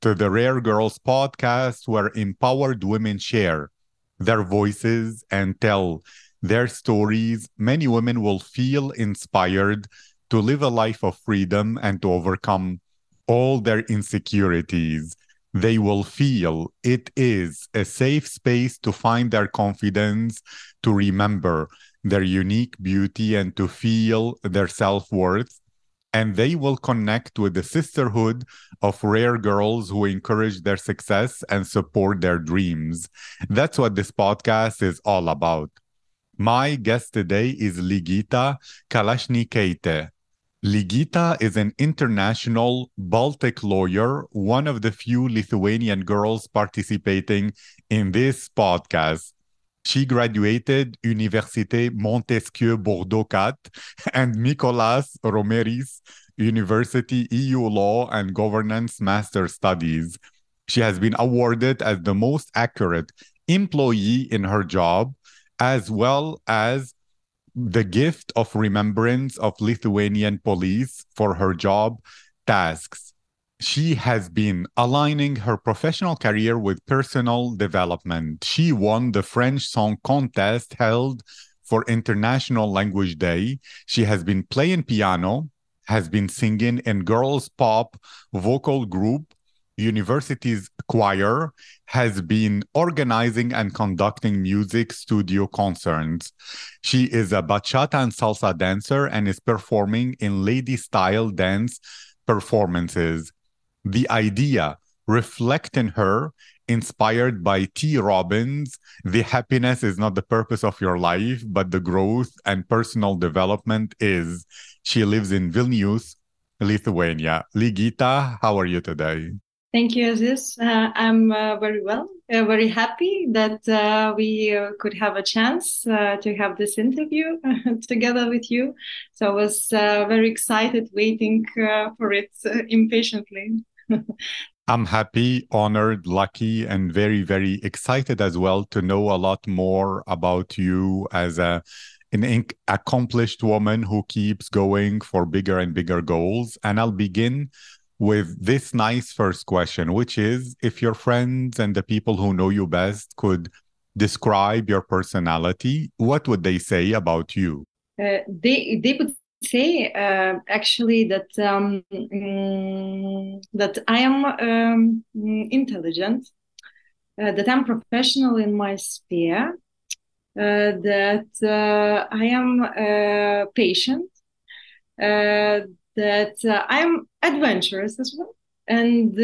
to the Rare Girls podcast, where empowered women share their voices and tell their stories, many women will feel inspired to live a life of freedom and to overcome all their insecurities. They will feel it is a safe space to find their confidence, to remember their unique beauty, and to feel their self worth. And they will connect with the sisterhood of rare girls who encourage their success and support their dreams. That's what this podcast is all about. My guest today is Ligita Kalašnykaitė. Ligita is an international Baltic lawyer, one of the few Lithuanian girls participating in this podcast. She graduated Université Montesquieu Bordeaux 4 and Mykolas Romeris University EU Law and Governance Master Studies. She has been awarded as the most accurate employee in her job, as well as the gift of remembrance of Lithuanian police for her job tasks. She has been aligning her professional career with personal development. She won the French Song Contest held for International Language Day. She has been playing piano, has been singing in girls' pop vocal group university's choir has been organizing and conducting music studio concerts. She is a bachata and salsa dancer and is performing in lady style dance performances. The idea reflect in her inspired by T. Robbins. The happiness is not the purpose of your life, but the growth and personal development is. She lives in Vilnius, Lithuania. Ligita, how are you today? Thank you, Aziz. Uh, I'm uh, very well, uh, very happy that uh, we uh, could have a chance uh, to have this interview together with you. So I was very excited, waiting for it impatiently. I'm happy, honored, lucky, and very, very excited as well to know a lot more about you as a an accomplished woman who keeps going for bigger and bigger goals. And I'll begin with this nice first question, which is if your friends and the people who know you best could describe your personality, what would they say about you? Uh, they they would say uh, actually that um, mm, that I am um, intelligent, uh, that I'm professional in my sphere, uh, that uh, I am uh, patient, that I'm adventurous as well, and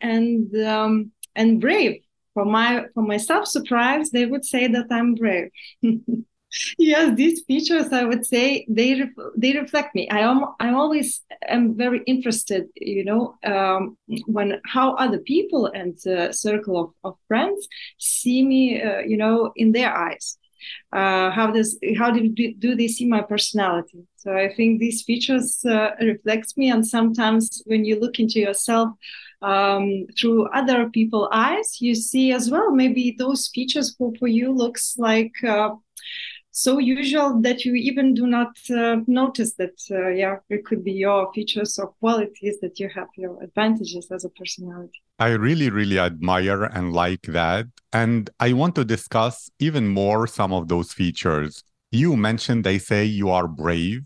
and um, and brave. For my for myself, surprise, they would say that I'm brave. yes these features i would say they ref- they reflect me. I am i always am very interested you know um, when how other people and uh, circle of, of friends see me uh, you know in their eyes. Uh, how does how do, do they see my personality? So i think these features uh, reflects me and sometimes when you look into yourself um, through other people eyes you see as well maybe those features for, for you looks like uh, so usual that you even do not uh, notice that uh, yeah it could be your features or qualities that you have your advantages as a personality. I really really admire and like that. And i want to discuss even more some of those features. You mentioned they say you are brave.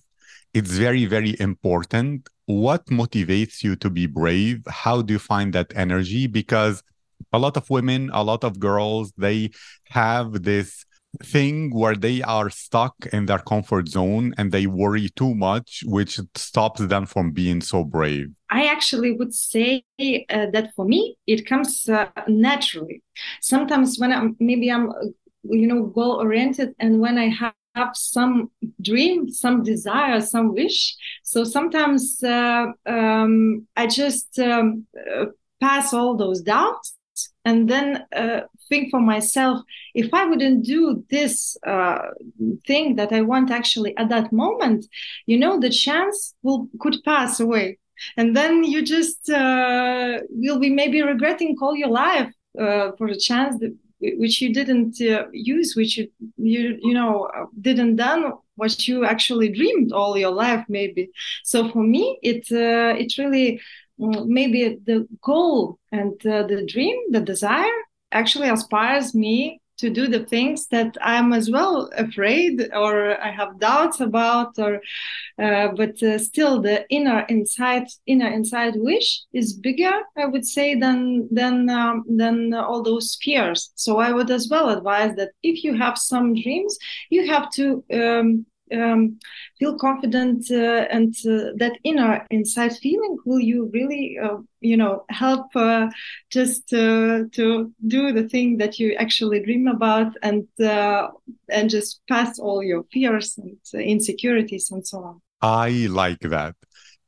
It's very very important. What motivates you to be brave? How do you find that energy? Because a lot of women a lot of girls they have this thing where they are stuck in their comfort zone and they worry too much, which stops them from being so brave? I actually would say uh, that for me, it comes uh, naturally. Sometimes when I'm maybe I'm, you know, goal oriented, and when I have have some dream, some desire, some wish. So sometimes uh, um, I just um, uh, pass all those doubts and then uh, think for myself if i wouldn't do this uh, thing that i want actually at that moment you know the chance will could pass away. And then you just uh, will be maybe regretting all your life uh, for a chance that, which you didn't uh, use which you, you you know didn't done what you actually dreamed all your life maybe. So for me it uh, it really maybe the goal and uh, the dream the desire actually inspires me to do the things that I'm as well afraid or I have doubts about or uh, but uh, still the inner inside inner inside wish is bigger I would say than than um, than all those fears. So I would as well advise that if you have some dreams you have to um, um, feel confident uh, and uh, that inner inside feeling will you really uh, you know help just to do the thing that you actually dream about and and just pass all your fears and insecurities and so on? I like that.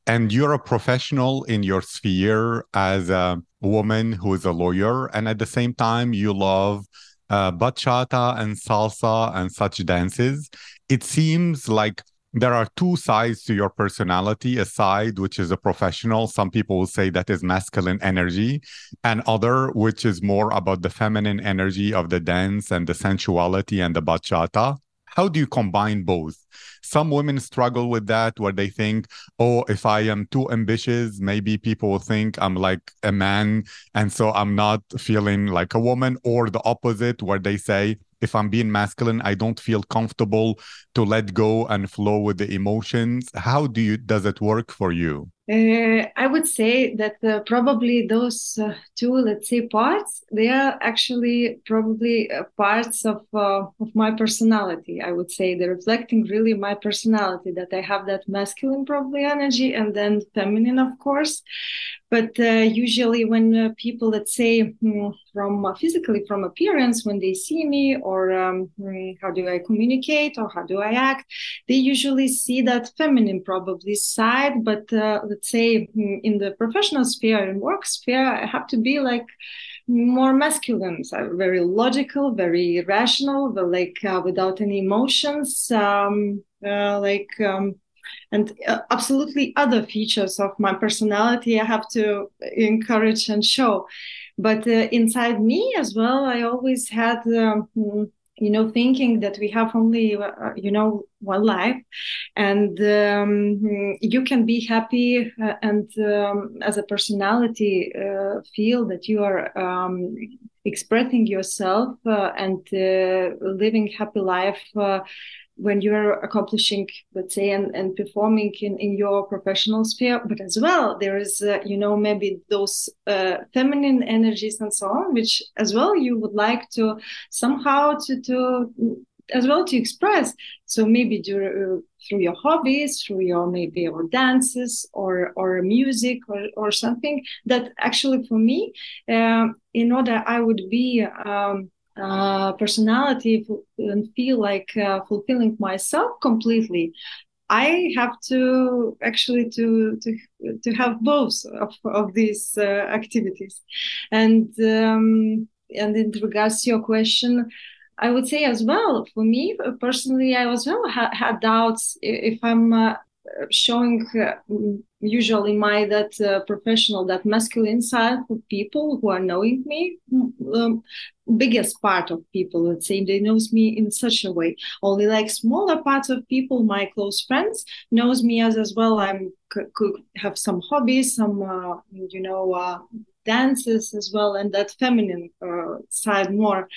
And you're a professional in your sphere as a woman who is a lawyer and at the same time you love uh, bachata and salsa and such dances. It seems like there are two sides to your personality a side which is a professional some people will say that is masculine energy and other which is more about the feminine energy of the dance and the sensuality and the bachata. How do you combine both some women struggle with that where they think oh if i am too ambitious maybe people will think i'm like a man and so i'm not feeling like a woman or the opposite where they say if I'm being masculine, I don't feel comfortable to let go and flow with the emotions. How do you does it work for you? Uh, I would say that uh, probably those uh, two, let's say, parts, they are actually probably uh, parts of uh, of my personality. I would say they're reflecting really my personality. That I have that masculine probably energy, and then feminine, of course. But uh, usually, when people, let's say, mm, from physically from appearance, when they see me, or um, mm, how do I communicate, or how do I act, they usually see that feminine probably side, but let's say mm, in the professional sphere and work sphere i have to be like more masculine so very logical very rational but like uh, without any emotions um, uh, like um, and uh, absolutely other features of my personality i have to encourage and show. But uh, inside me as well i always had um, you know thinking that we have only uh, you know one life. And um, you can be happy uh, and um, as a personality uh, feel that you are um, expressing yourself uh, and uh, living happy life when you're accomplishing let's say and, and performing in, in your professional sphere but as well there is uh, you know maybe those uh, feminine energies and so on which as well you would like to somehow to to as well to express. So maybe do, uh, through your hobbies through your maybe or dances or or music or, or something that actually for me uh, in order i would be um, uh, personality and feel like uh, fulfilling myself completely i have to actually to to to have both of, of these uh, activities. And um, and in regards to your question i would say as well for me personally i as well ha- had doubts if i'm uh, showing uh, usually my that uh, professional that masculine side for people who are knowing me um, biggest part of people let's say they knows me in such a way. Only like smaller parts of people my close friends knows me as as well. I'm could have some hobbies some uh, you know uh, dances as well and that feminine uh, side more.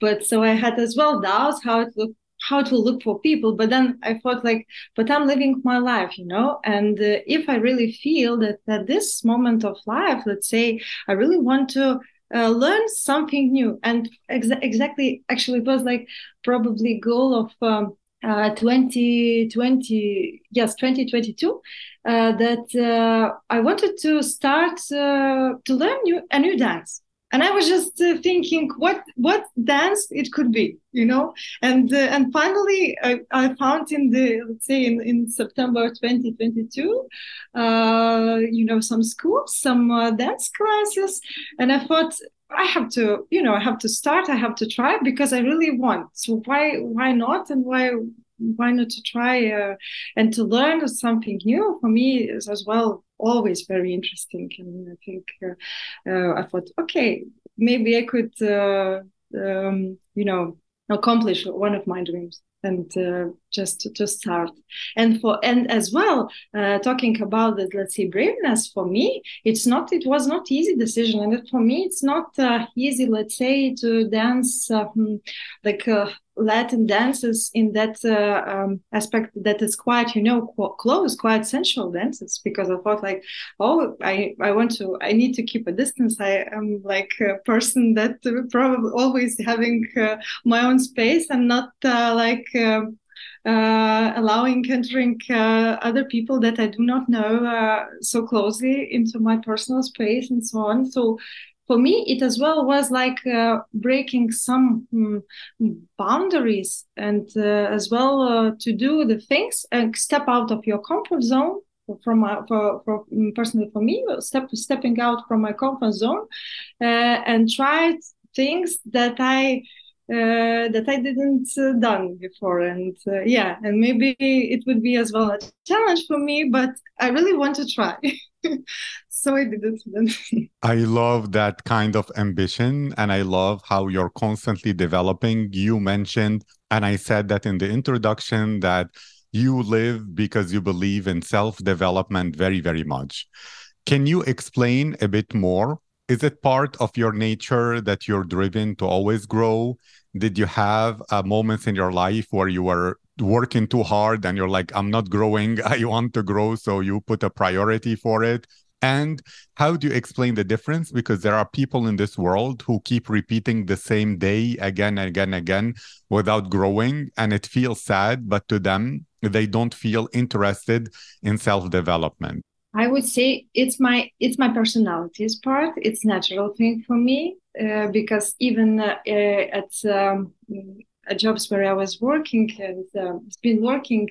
But so i had as well doubts how it looked how to look for people but then i thought like but i'm living my life you know? And uh, if i really feel that at this moment of life let's say i really want to uh, learn something new and exa- exactly actually it was like probably goal of um, uh, 2020 yes 2022 uh, that uh, i wanted to start uh, to learn new, a new dance and I was just uh, thinking what what dance it could be, you know. And uh, and finally, I, I, found in the let's say in, in September 2022, uh, you know, some schools, some uh, dance classes, and I thought I have to, you know, I have to start. I have to try because I really want. So why why not? And why why not to try uh, and to learn something new for me as well always very interesting. And i think uh, uh, i thought okay maybe i could uh, um, you know accomplish one of my dreams. And just to start and for and as well uh, talking about that let's say braveness for me it's not it was not easy decision and for me it's not uh, easy let's say to dance um, like uh, Latin dances in that uh, um, aspect that is quite, you know, qu- close, quite sensual dances. Because I thought, like, oh, I, I want to, I need to keep a distance. I am like a person that probably always having uh, my own space and not uh, like. Um, uh, allowing entering uh, other people that I do not know uh, so closely into my personal space and so on. So for me it as well was like uh, breaking some um, boundaries and uh, as well uh, to do the things and step out of your comfort zone from my, for, for mm, personally for me step stepping out from my comfort zone uh, and try things that i uh, that I didn't uh, done before, and uh, yeah, and maybe it would be as well a challenge for me, but I really want to try. so I did it. I love that kind of ambition, and I love how you're constantly developing. You mentioned, and I said that in the introduction that you live because you believe in self development very, very much. Can you explain a bit more? Is it part of your nature that you're driven to always grow? Did you have moments in your life where you were working too hard and you're like i'm not growing i want to grow so you put a priority for it? And how do you explain the difference? Because there are people in this world who keep repeating the same day again and again and again without growing and it feels sad but to them they don't feel interested in self development I would say it's my it's my personality's part. It's natural thing for me uh, because even uh, at um, at jobs where I was working and uh, been working,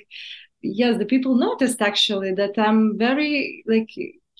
yes, the people noticed actually that I'm very like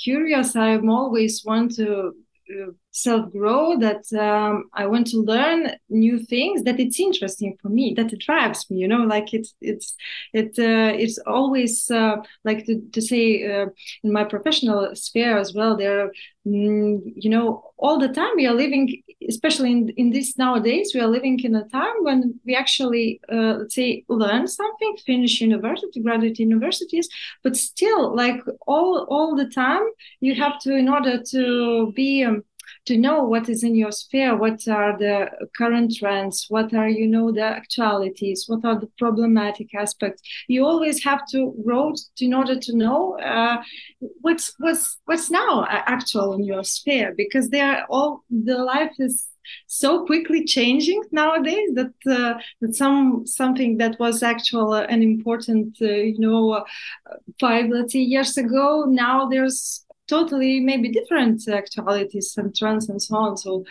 curious. I'm always want to uh, self grow that um, i want to learn new things that it's interesting for me that it drives me you know like it's it's it uh, it's always uh, like to, to say uh, in my professional sphere as well there mm, you know all the time we are living especially in, in this nowadays we are living in a time when we actually uh, let's say learn something finish university graduate universities but still like all all the time you have to in order to be um, to know what is in your sphere what are the current trends what are you know the actualities what are the problematic aspects. You always have to grow in order to know uh, what's what's what's now actual in your sphere because they are all the life is so quickly changing nowadays that uh, that some something that was actual uh, and important uh, you know uh, five let's say years ago now there's totally maybe different actualities and trends and so on. So,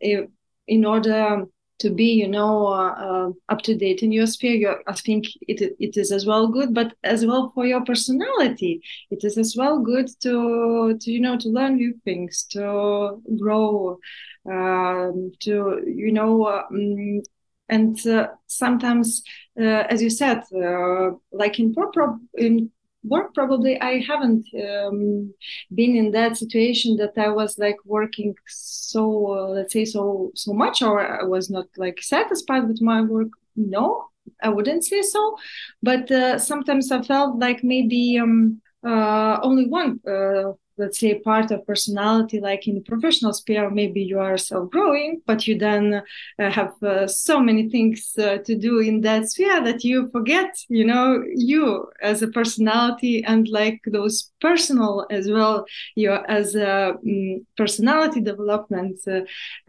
in order to be, you know, uh, uh, up to date in your sphere, I think it it is as well good, but as well for your personality, it is as well good to to you know to learn new things, to grow, um, to you know. Um, and uh, sometimes, uh, as you said, uh, like in, pro- in work probably i haven't um, been in that situation that i was like working so uh, let's say so so much or i was not like satisfied with my work. No i wouldn't say so. But uh, sometimes i felt like maybe um, uh, only one uh, let's say part of personality like in the professional sphere maybe you are self-growing but you then uh, have uh, so many things uh, to do in that sphere that you forget you know you as a personality and like those personal as well your as a um, personality development uh,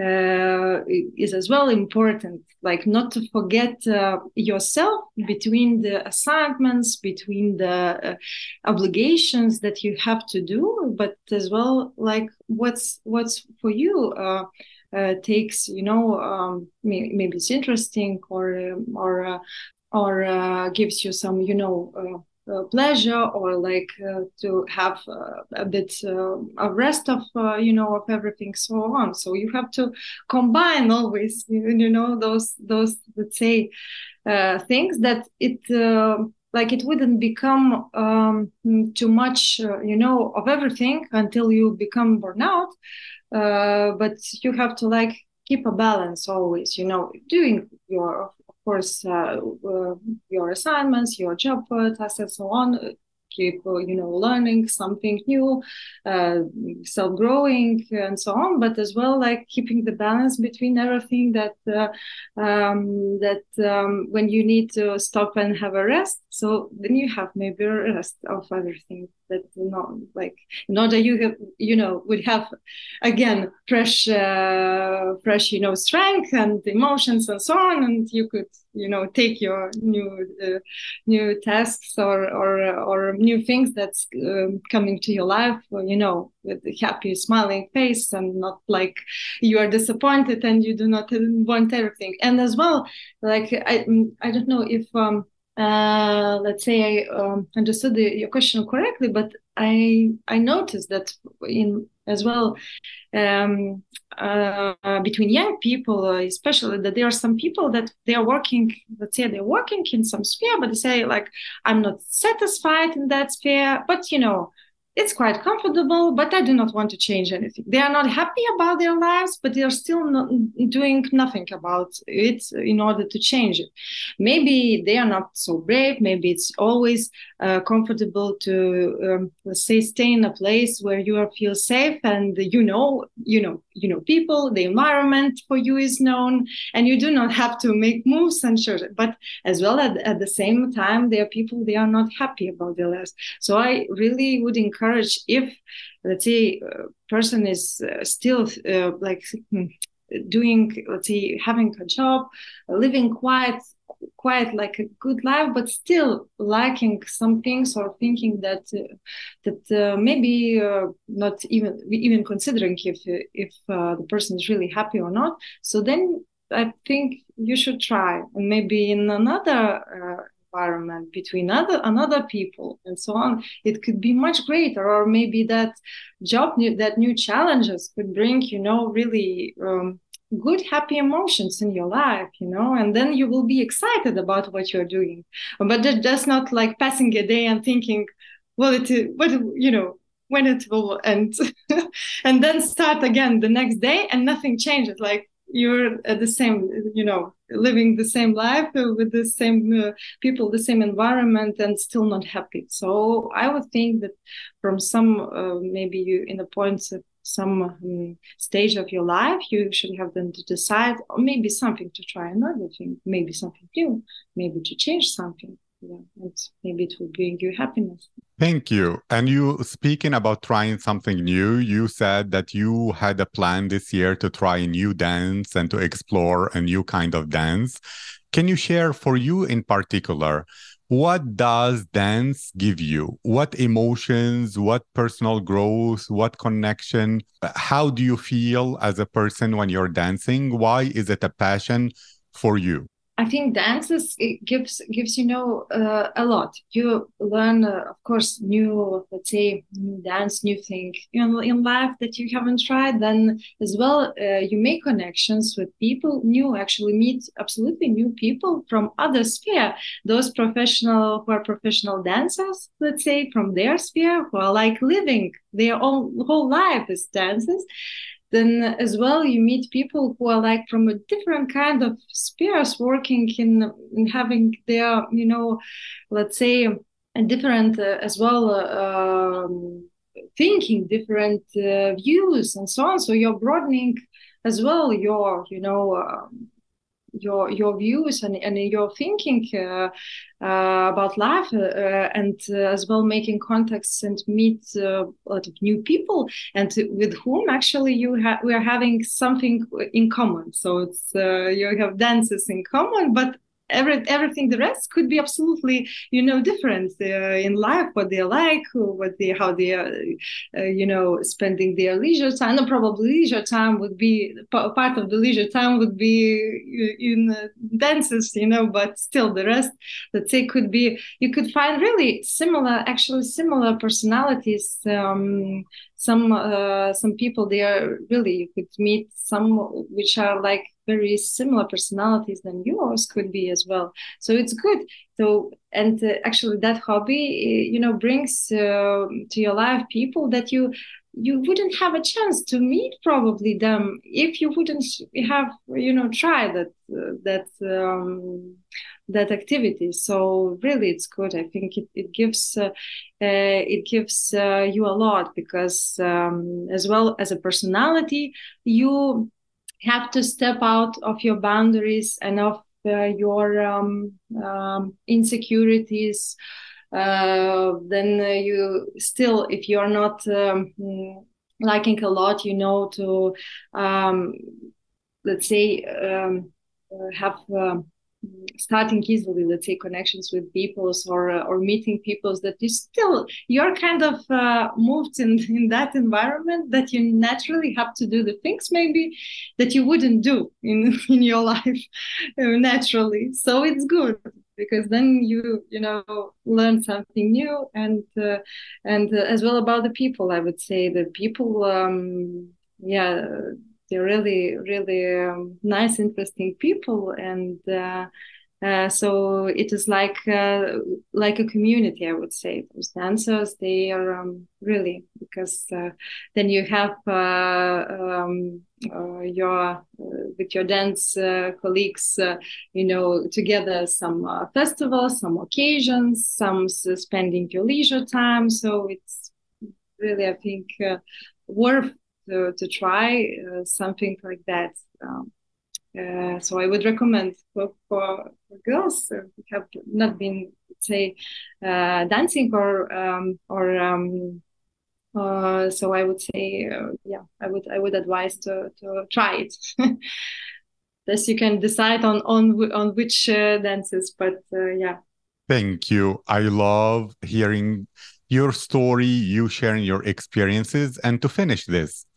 uh, is as well important. Like not to forget uh, yourself between the assignments between the obligations that you have to do but as well like what's what's for you uh, uh, takes you know um, maybe it's interesting or or uh, or uh, gives you some you know uh, pleasure or like uh, to have uh, a bit a rest of you know of everything so on. So you have to combine always you know those those let's say things that it like it wouldn't become um, too much uh, you know of everything until you become burnout uh, but you have to like keep a balance always you know doing your of course, uh, uh, your assignments, your job tasks, and so on keep you know learning something new uh, self-growing and so on but as well like keeping the balance between everything that uh, um, that um, when you need to stop and have a rest. So then you have maybe a rest of everything that not like in order you have you know would have again fresh uh, fresh you know strength and emotions and so on and you could you know take your new uh, new tasks or or or new things that's um, coming to your life you know with a happy smiling face and not like you are disappointed and you do not want everything. And as well like i i don't know if um uh, let's say I um, understood the, your question correctly, but I I noticed that in as well um, uh, between young people, uh, especially that there are some people that they are working. Let's say they're working in some sphere, but they say like I'm not satisfied in that sphere. But you know, it's quite comfortable, but I do not want to change anything. They are not happy about their lives, but they are still not doing nothing about it in order to change it. Maybe they are not so brave. Maybe it's always uh, comfortable to, um, say, stay in a place where you feel safe and you know, you know, you know, people, the environment for you is known, and you do not have to make moves and sure. But as well, at, at the same time, there are people they are not happy about their lives. So I really would encourage encourage if let's say a person is uh, still uh, like hmm, doing let's say having a job living quite quite like a good life but still lacking some things or thinking that uh, that uh, maybe uh, not even even considering if if uh, the person is really happy or not. So then i think you should try. And maybe in another environment between other another people and so on it could be much greater. Or maybe that job that new challenges could bring you know really um, good happy emotions in your life you know and then you will be excited about what you're doing. But just not like passing a day and thinking well it what you know when it will end. And then start again the next day and nothing changes. Like you're at the same you know living the same life with the same uh, people the same environment and still not happy. So i would think that from some uh, maybe you in a point of some um, stage of your life you should have them to decide or maybe something to try another thing maybe something new maybe to change something yeah, and maybe it will bring you happiness. Thank you. And you speaking about trying something new, you said that you had a plan this year to try a new dance and to explore a new kind of dance. Can you share for you in particular? What does dance give you? What emotions, what personal growth, what connection? How do you feel as a person when you're dancing? Why is it a passion for you? I think dances it gives gives you know uh, a lot. You learn, uh, of course, new let's say new dance, new thing you know, in life that you haven't tried. Then as well, uh, you make connections with people new. Actually, meet absolutely new people from other sphere. Those professional who are professional dancers, let's say, from their sphere, who are like living their own whole life as dancers then as well you meet people who are like from a different kind of spheres working in, in having their you know let's say a different uh, as well uh, um, thinking different uh, views and so on. So you're broadening as well your you know um, your your views and, and your thinking uh, uh, about life uh, and as well making contacts and meet a lot of new people and with whom actually you have we are having something in common. So it's you have dances in common but every, everything the rest could be absolutely you know different uh, in life what they like what they how they are uh, you know spending their leisure time. No, probably leisure time would be part of the leisure time would be in uh, dances you know but still the rest let's say could be you could find really similar actually similar personalities. Um, some uh, some people they are really you could meet some which are like very similar personalities than yours could be as well. So it's good. So and uh, actually that hobby you know brings uh, to your life people that you you wouldn't have a chance to meet probably them if you wouldn't have you know try that uh, that um, that activity. So really it's good. I think it, it gives uh, uh, it gives uh, you a lot because um, as well as a personality you have to step out of your boundaries and of uh, your um, um, insecurities uh, then you still if you're not um, liking a lot you know to um, let's say um, have um, starting easily let's say connections with peoples or uh, or meeting peoples that you still you're kind of uh, moved in in that environment that you naturally have to do the things maybe that you wouldn't do in in your life uh, naturally. So it's good because then you you know learn something new and uh, and uh, as well about the people i would say. The people um yeah they're really really um, nice interesting people and uh, uh, so it is like uh, like a community, I would say. Those dancers, they are um, really because uh, then you have uh, um, uh, your with your dance colleagues, you know, together some festivals, some occasions, some spending your leisure time. So it's really, I think, worth to, to try something like that. Um, uh, so I would recommend for, for, girls who have not been, say, uh, dancing or um, or um, uh, so I would say, uh, yeah, I would I would advise to to try it. Thus, you can decide on on on which uh, dances, but yeah. Thank you. I love hearing your story, you sharing your experiences, and to finish this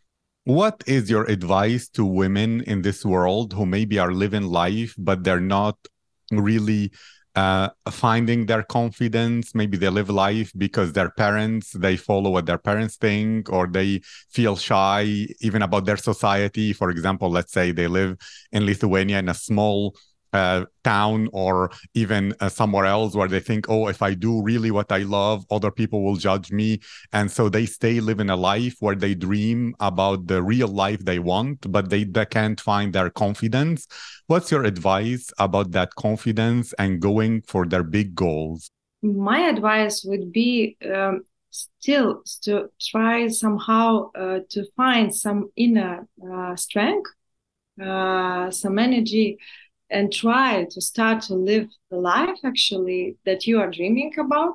what is your advice to women in this world who maybe are living life, but they're not really uh, finding their confidence? Maybe they live life because their parents, they follow what their parents think, or they feel shy even about their society. For example, let's say they live in Lithuania in a small uh, town or even uh, somewhere else where they think, oh, if I do really what I love, other people will judge me. And so they stay living a life where they dream about the real life they want, but they, they can't find their confidence. What's your advice about that confidence and going for their big goals? My advice would be um, still to try somehow uh, to find some inner uh, strength, uh, some energy and try to start to live the life actually that you are dreaming about.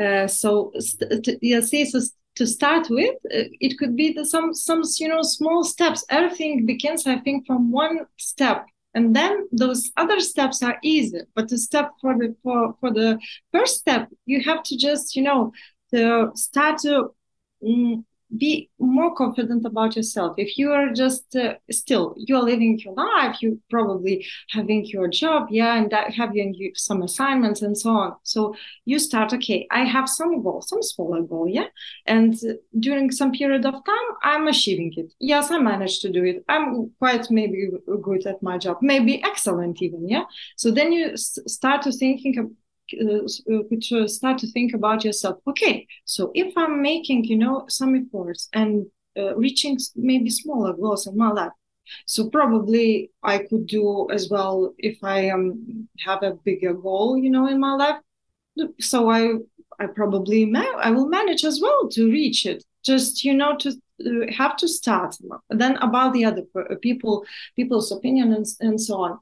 Uh, so, st- yeah, see, so to start with, uh, it could be the, some some you know small steps. Everything begins, I think, from one step, and then those other steps are easy. But the step for the for for the first step, you have to just you know to start to mm, be more confident about yourself. If you are just uh, still you're living your life you probably having your job yeah and that having you some assignments and so on. So you start okay i have some goal some smaller goal yeah? And during some period of time i'm achieving it. Yes i managed to do it. I'm quite maybe good at my job maybe excellent even yeah? So then you start to thinking which uh, start to think about yourself. Okay so if i'm making you know some efforts and uh, reaching maybe smaller goals in my life so probably i could do as well if i um have a bigger goal you know in my life so i i probably ma- i will manage as well to reach it. Just you know to uh, have to start. Then about the other people people's opinion and, and so on.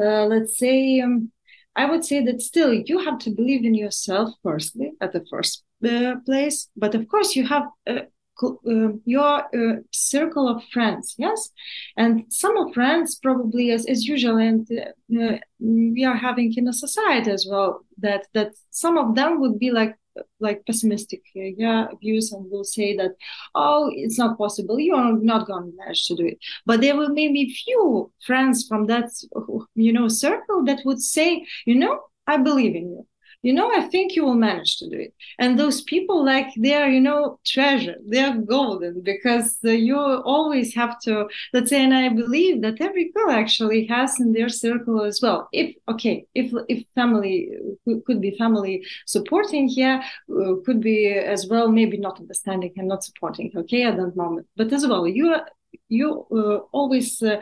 Uh, let's say um, I would say that still you have to believe in yourself firstly at the first uh, place, but of course you have uh, uh, your uh, circle of friends yes? And some of friends probably as, as usual and uh, we are having in a society as well that that some of them would be like like pessimistic uh, yeah views and will say that oh it's not possible. You are not going to manage to do it. But there will maybe few friends from that you know circle that would say you know i believe in you you know i think you will manage to do it. And those people like they're you know treasure. They're golden because you always have to let's say and i believe that every girl actually has in their circle as well. If okay if if family could be family supporting here uh, could be as well maybe not understanding and not supporting okay at that moment. But as well you you uh, always uh,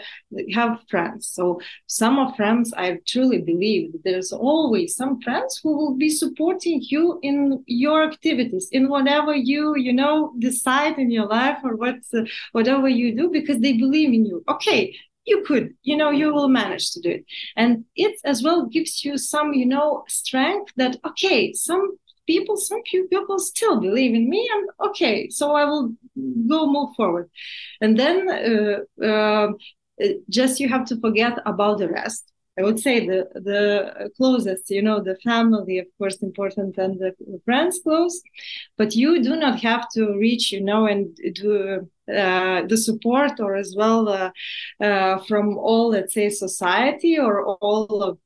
have friends. So some of friends, I truly believe there's always some friends who will be supporting you in your activities, in whatever you you know decide in your life or what uh, whatever you do, because they believe in you. Okay, you could you know you will manage to do it and it as well gives you some you know strength that okay some people, some few people still believe in me, and okay, so I will go move forward. And then uh, uh, just you have to forget about the rest. I would say the the closest, you know, the family, of course, important, and the friends close, but you do not have to reach, you know, and do uh, the support or as well uh, uh, from all, let's say, society or all of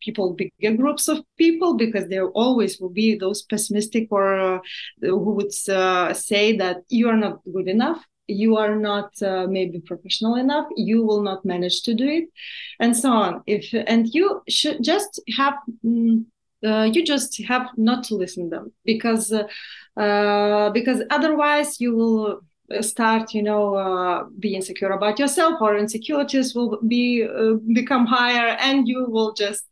people, bigger groups of people, because there always will be those pessimistic or uh, who would uh, say that you are not good enough you are not uh, maybe professional enough you will not manage to do it and so on. If and you should just have mm, uh, you just have not to listen them because uh, uh because otherwise you will start you know uh, be insecure about yourself or insecurities will be uh, become higher and you will just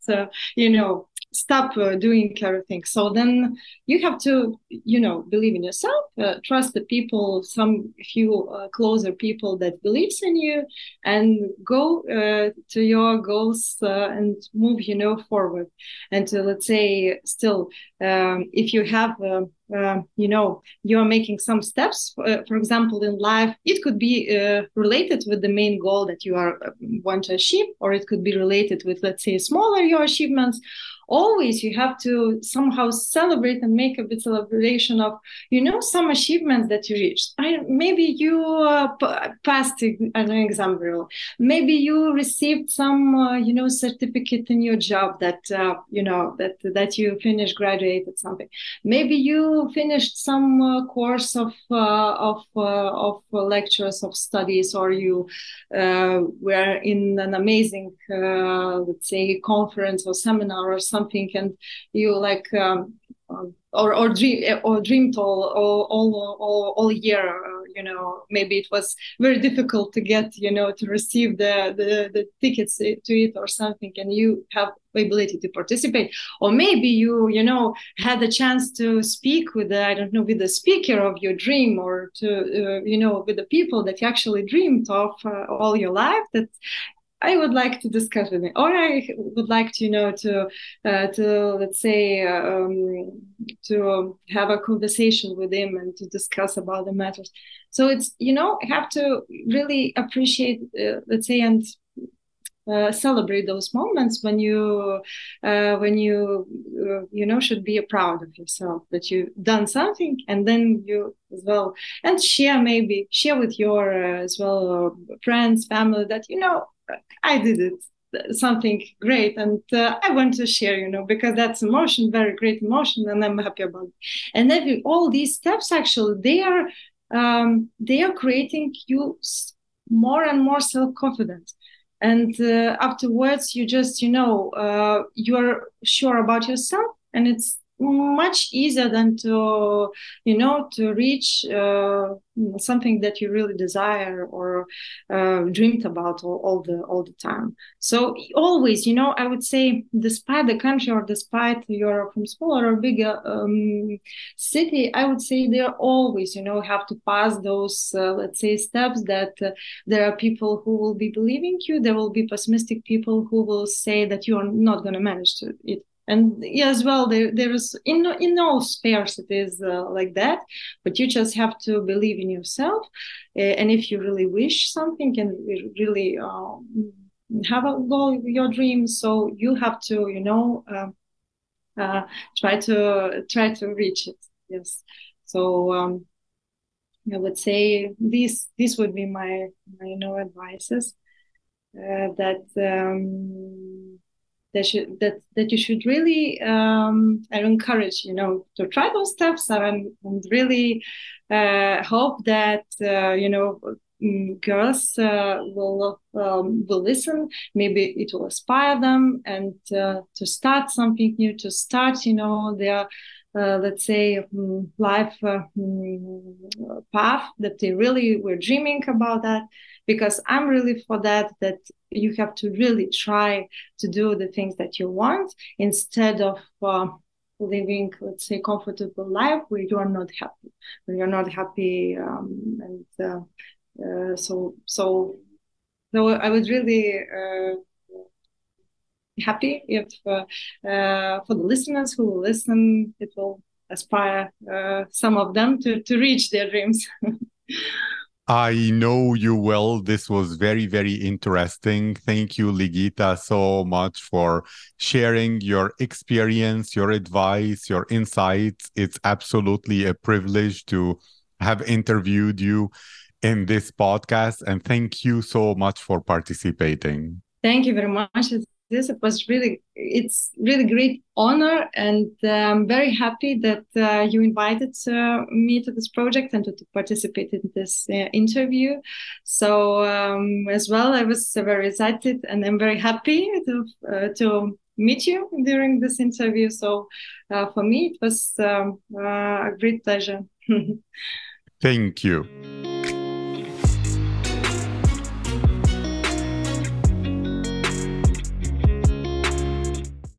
you know stop uh, doing everything so then you have to you know believe in yourself uh, trust the people some few uh, closer people that believes in you and go uh, to your goals uh, and move you know forward. And to let's say still um, if you have uh, you know you're making some steps for example in life it could be related with the main goal that you are want to achieve or it could be related with let's say smaller your achievements always you have to somehow celebrate and make a bit celebration of you know some achievements that you reached. I, maybe you uh, passed an exam rule maybe you received some uh, you know certificate in your job that uh, you know that that you finished graduated something. Maybe you finished some uh, course of uh, of uh, of lectures of studies or you were in an amazing let's say conference or seminar or something something and you like um, or or dream or dreamed all all all all, year uh, you know maybe it was very difficult to get you know to receive the, the the tickets to it or something and you have ability to participate. Or maybe you you know had a chance to speak with the i don't know with the speaker of your dream or to uh, you know with the people that you actually dreamed of uh, all your life that I would like to discuss with him, or I would like to, you know, to uh, to let's say um, to have a conversation with him and to discuss about the matters. So it's you know have to really appreciate, uh, let's say, and uh, celebrate those moments when you uh, when you uh, you know should be proud of yourself that you've done something and then you as well and share maybe share with your uh, as well friends family that you know I did it something great and uh, i want to share you know because that's emotion very great emotion and i'm happy about it. And then all these steps actually they are um, they are creating you more and more self-confident and uh, afterwards you just you know uh, you're sure about yourself and it's much easier than to you know to reach uh, something that you really desire or uh, dreamed about all, all, the all the time. So always you know i would say despite the country or despite you're from smaller or bigger um, city i would say there always you know have to pass those uh, let's say steps that uh, there are people who will be believing you. There will be pessimistic people who will say that you are not going to manage to it and yeah, as well there there is in in all spheres it is uh, like that but you just have to believe in yourself uh, and if you really wish something and really um, have a goal your dreams so you have to you know uh, uh, try to try to reach it yes. So um, I would say this this would be my my you know advices uh, that um, that should that that you should really um, I encourage you know to try those steps. And, and really uh, hope that uh, you know mm, girls uh, will um, will listen. Maybe it will inspire them and uh, to start something new to start you know their uh, let's say um, life uh, um, path that they really were dreaming about that because i'm really for that that you have to really try to do the things that you want instead of uh, living let's say comfortable life where you are not happy when you're not happy um, and uh, uh, so so so i would really uh, happy if uh, uh, for the listeners who will listen, it will aspire uh, some of them to, to reach their dreams. I know you well. This was very, very interesting. Thank you, Ligita, so much for sharing your experience, your advice, your insights. It's absolutely a privilege to have interviewed you in this podcast. And thank you so much for participating. Thank you very much. It's this. It was really, it's really great honor, and uh, I'm very happy that uh, you invited uh, me to this project and to, to participate in this uh, interview. So um, as well, I was very excited, and I'm very happy to uh, to meet you during this interview. So uh, for me, it was um, a great pleasure. Thank you.